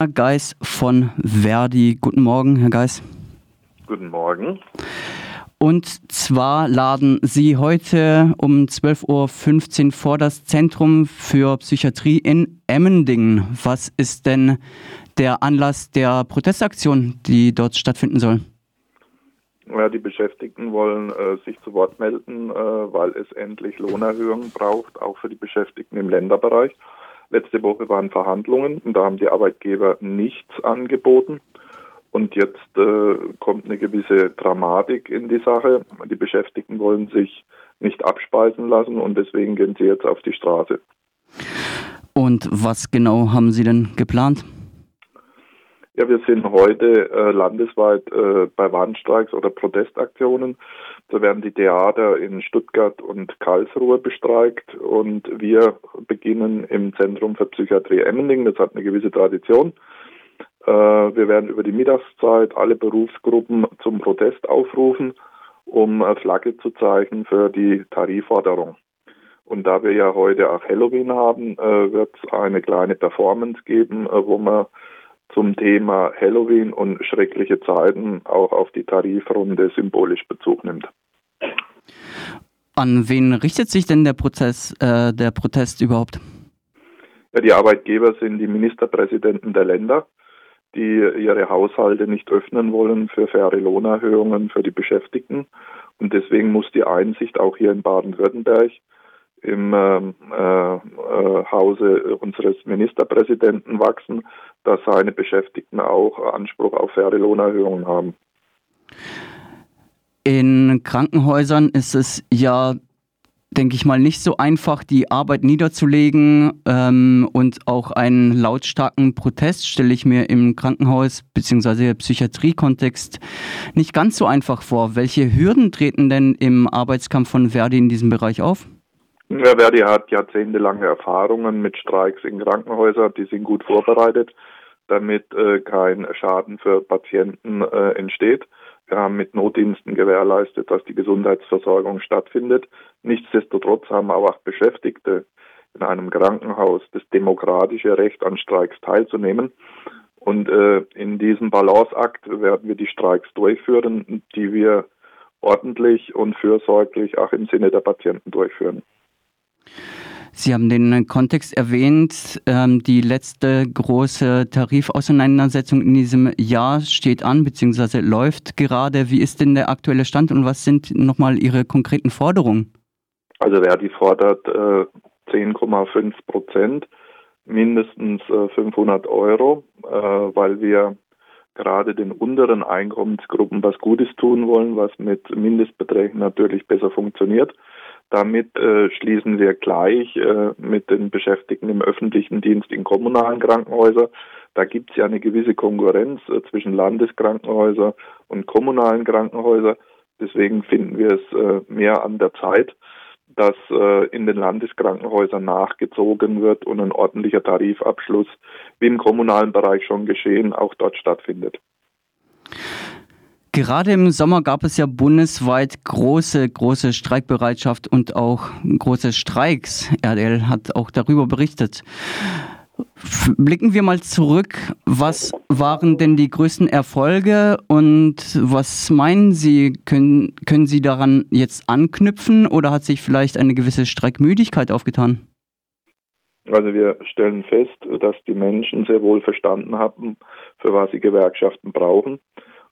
Herr Geis von Verdi. Guten Morgen, Herr Geis. Guten Morgen. Und zwar laden Sie heute um 12.15 Uhr vor das Zentrum für Psychiatrie in Emmendingen. Was ist denn der Anlass der Protestaktion, die dort stattfinden soll? Ja, die Beschäftigten wollen äh, sich zu Wort melden, äh, weil es endlich Lohnerhöhungen braucht, auch für die Beschäftigten im Länderbereich. Letzte Woche waren Verhandlungen und da haben die Arbeitgeber nichts angeboten. Und jetzt äh, kommt eine gewisse Dramatik in die Sache. Die Beschäftigten wollen sich nicht abspeisen lassen und deswegen gehen sie jetzt auf die Straße. Und was genau haben Sie denn geplant? Ja, wir sind heute äh, landesweit äh, bei Warnstreiks oder Protestaktionen. Da werden die Theater in Stuttgart und Karlsruhe bestreikt und wir beginnen im Zentrum für Psychiatrie Emmending. Das hat eine gewisse Tradition. Äh, wir werden über die Mittagszeit alle Berufsgruppen zum Protest aufrufen, um Flagge zu zeichnen für die Tarifforderung. Und da wir ja heute auch Halloween haben, äh, wird es eine kleine Performance geben, äh, wo man zum Thema Halloween und schreckliche Zeiten auch auf die Tarifrunde symbolisch Bezug nimmt. An wen richtet sich denn der Prozess, äh, der Protest überhaupt? Ja, die Arbeitgeber sind die Ministerpräsidenten der Länder, die ihre Haushalte nicht öffnen wollen für faire Lohnerhöhungen für die Beschäftigten. Und deswegen muss die Einsicht auch hier in Baden-Württemberg im ähm, äh, äh, Hause unseres Ministerpräsidenten wachsen, dass seine Beschäftigten auch Anspruch auf faire Lohnerhöhungen haben. In Krankenhäusern ist es ja, denke ich mal, nicht so einfach, die Arbeit niederzulegen ähm, und auch einen lautstarken Protest stelle ich mir im Krankenhaus bzw. Psychiatriekontext nicht ganz so einfach vor. Welche Hürden treten denn im Arbeitskampf von Verdi in diesem Bereich auf? Ja, Verdi hat jahrzehntelange Erfahrungen mit Streiks in Krankenhäusern, die sind gut vorbereitet, damit äh, kein Schaden für Patienten äh, entsteht. Wir haben mit Notdiensten gewährleistet, dass die Gesundheitsversorgung stattfindet. Nichtsdestotrotz haben auch Beschäftigte in einem Krankenhaus das demokratische Recht an Streiks teilzunehmen. Und äh, in diesem Balanceakt werden wir die Streiks durchführen, die wir ordentlich und fürsorglich auch im Sinne der Patienten durchführen. Sie haben den Kontext erwähnt. Ähm, die letzte große Tarifauseinandersetzung in diesem Jahr steht an bzw. läuft gerade. Wie ist denn der aktuelle Stand und was sind nochmal Ihre konkreten Forderungen? Also Verdi fordert äh, 10,5 Prozent, mindestens äh, 500 Euro, äh, weil wir gerade den unteren Einkommensgruppen was Gutes tun wollen, was mit Mindestbeträgen natürlich besser funktioniert. Damit äh, schließen wir gleich äh, mit den Beschäftigten im öffentlichen Dienst in kommunalen Krankenhäusern. Da gibt es ja eine gewisse Konkurrenz äh, zwischen Landeskrankenhäusern und kommunalen Krankenhäusern. Deswegen finden wir es äh, mehr an der Zeit, dass äh, in den Landeskrankenhäusern nachgezogen wird und ein ordentlicher Tarifabschluss, wie im kommunalen Bereich schon geschehen, auch dort stattfindet. Gerade im Sommer gab es ja bundesweit große, große Streikbereitschaft und auch große Streiks. RDL hat auch darüber berichtet. Blicken wir mal zurück. Was waren denn die größten Erfolge und was meinen Sie, können, können Sie daran jetzt anknüpfen oder hat sich vielleicht eine gewisse Streikmüdigkeit aufgetan? Also wir stellen fest, dass die Menschen sehr wohl verstanden haben, für was sie Gewerkschaften brauchen.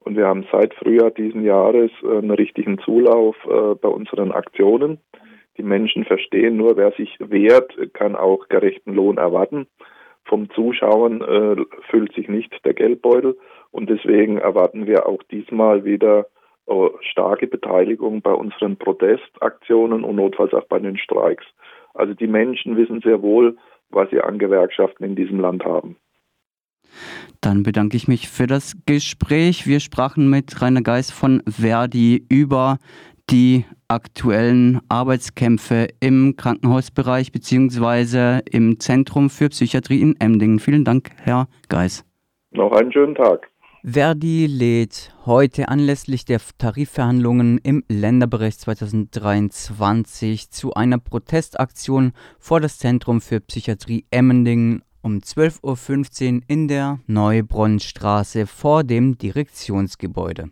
Und wir haben seit Frühjahr diesen Jahres einen richtigen Zulauf äh, bei unseren Aktionen. Die Menschen verstehen nur, wer sich wehrt, kann auch gerechten Lohn erwarten. Vom Zuschauen äh, füllt sich nicht der Geldbeutel und deswegen erwarten wir auch diesmal wieder äh, starke Beteiligung bei unseren Protestaktionen und notfalls auch bei den Streiks. Also die Menschen wissen sehr wohl, was sie an Gewerkschaften in diesem Land haben. Dann bedanke ich mich für das Gespräch. Wir sprachen mit Rainer Geis von Verdi über die aktuellen Arbeitskämpfe im Krankenhausbereich bzw. im Zentrum für Psychiatrie in Emdingen. Vielen Dank, Herr Geis. Noch einen schönen Tag. Verdi lädt heute anlässlich der Tarifverhandlungen im Länderbereich 2023 zu einer Protestaktion vor das Zentrum für Psychiatrie Emmendingen um 12.15 Uhr in der Neubronnstraße vor dem Direktionsgebäude.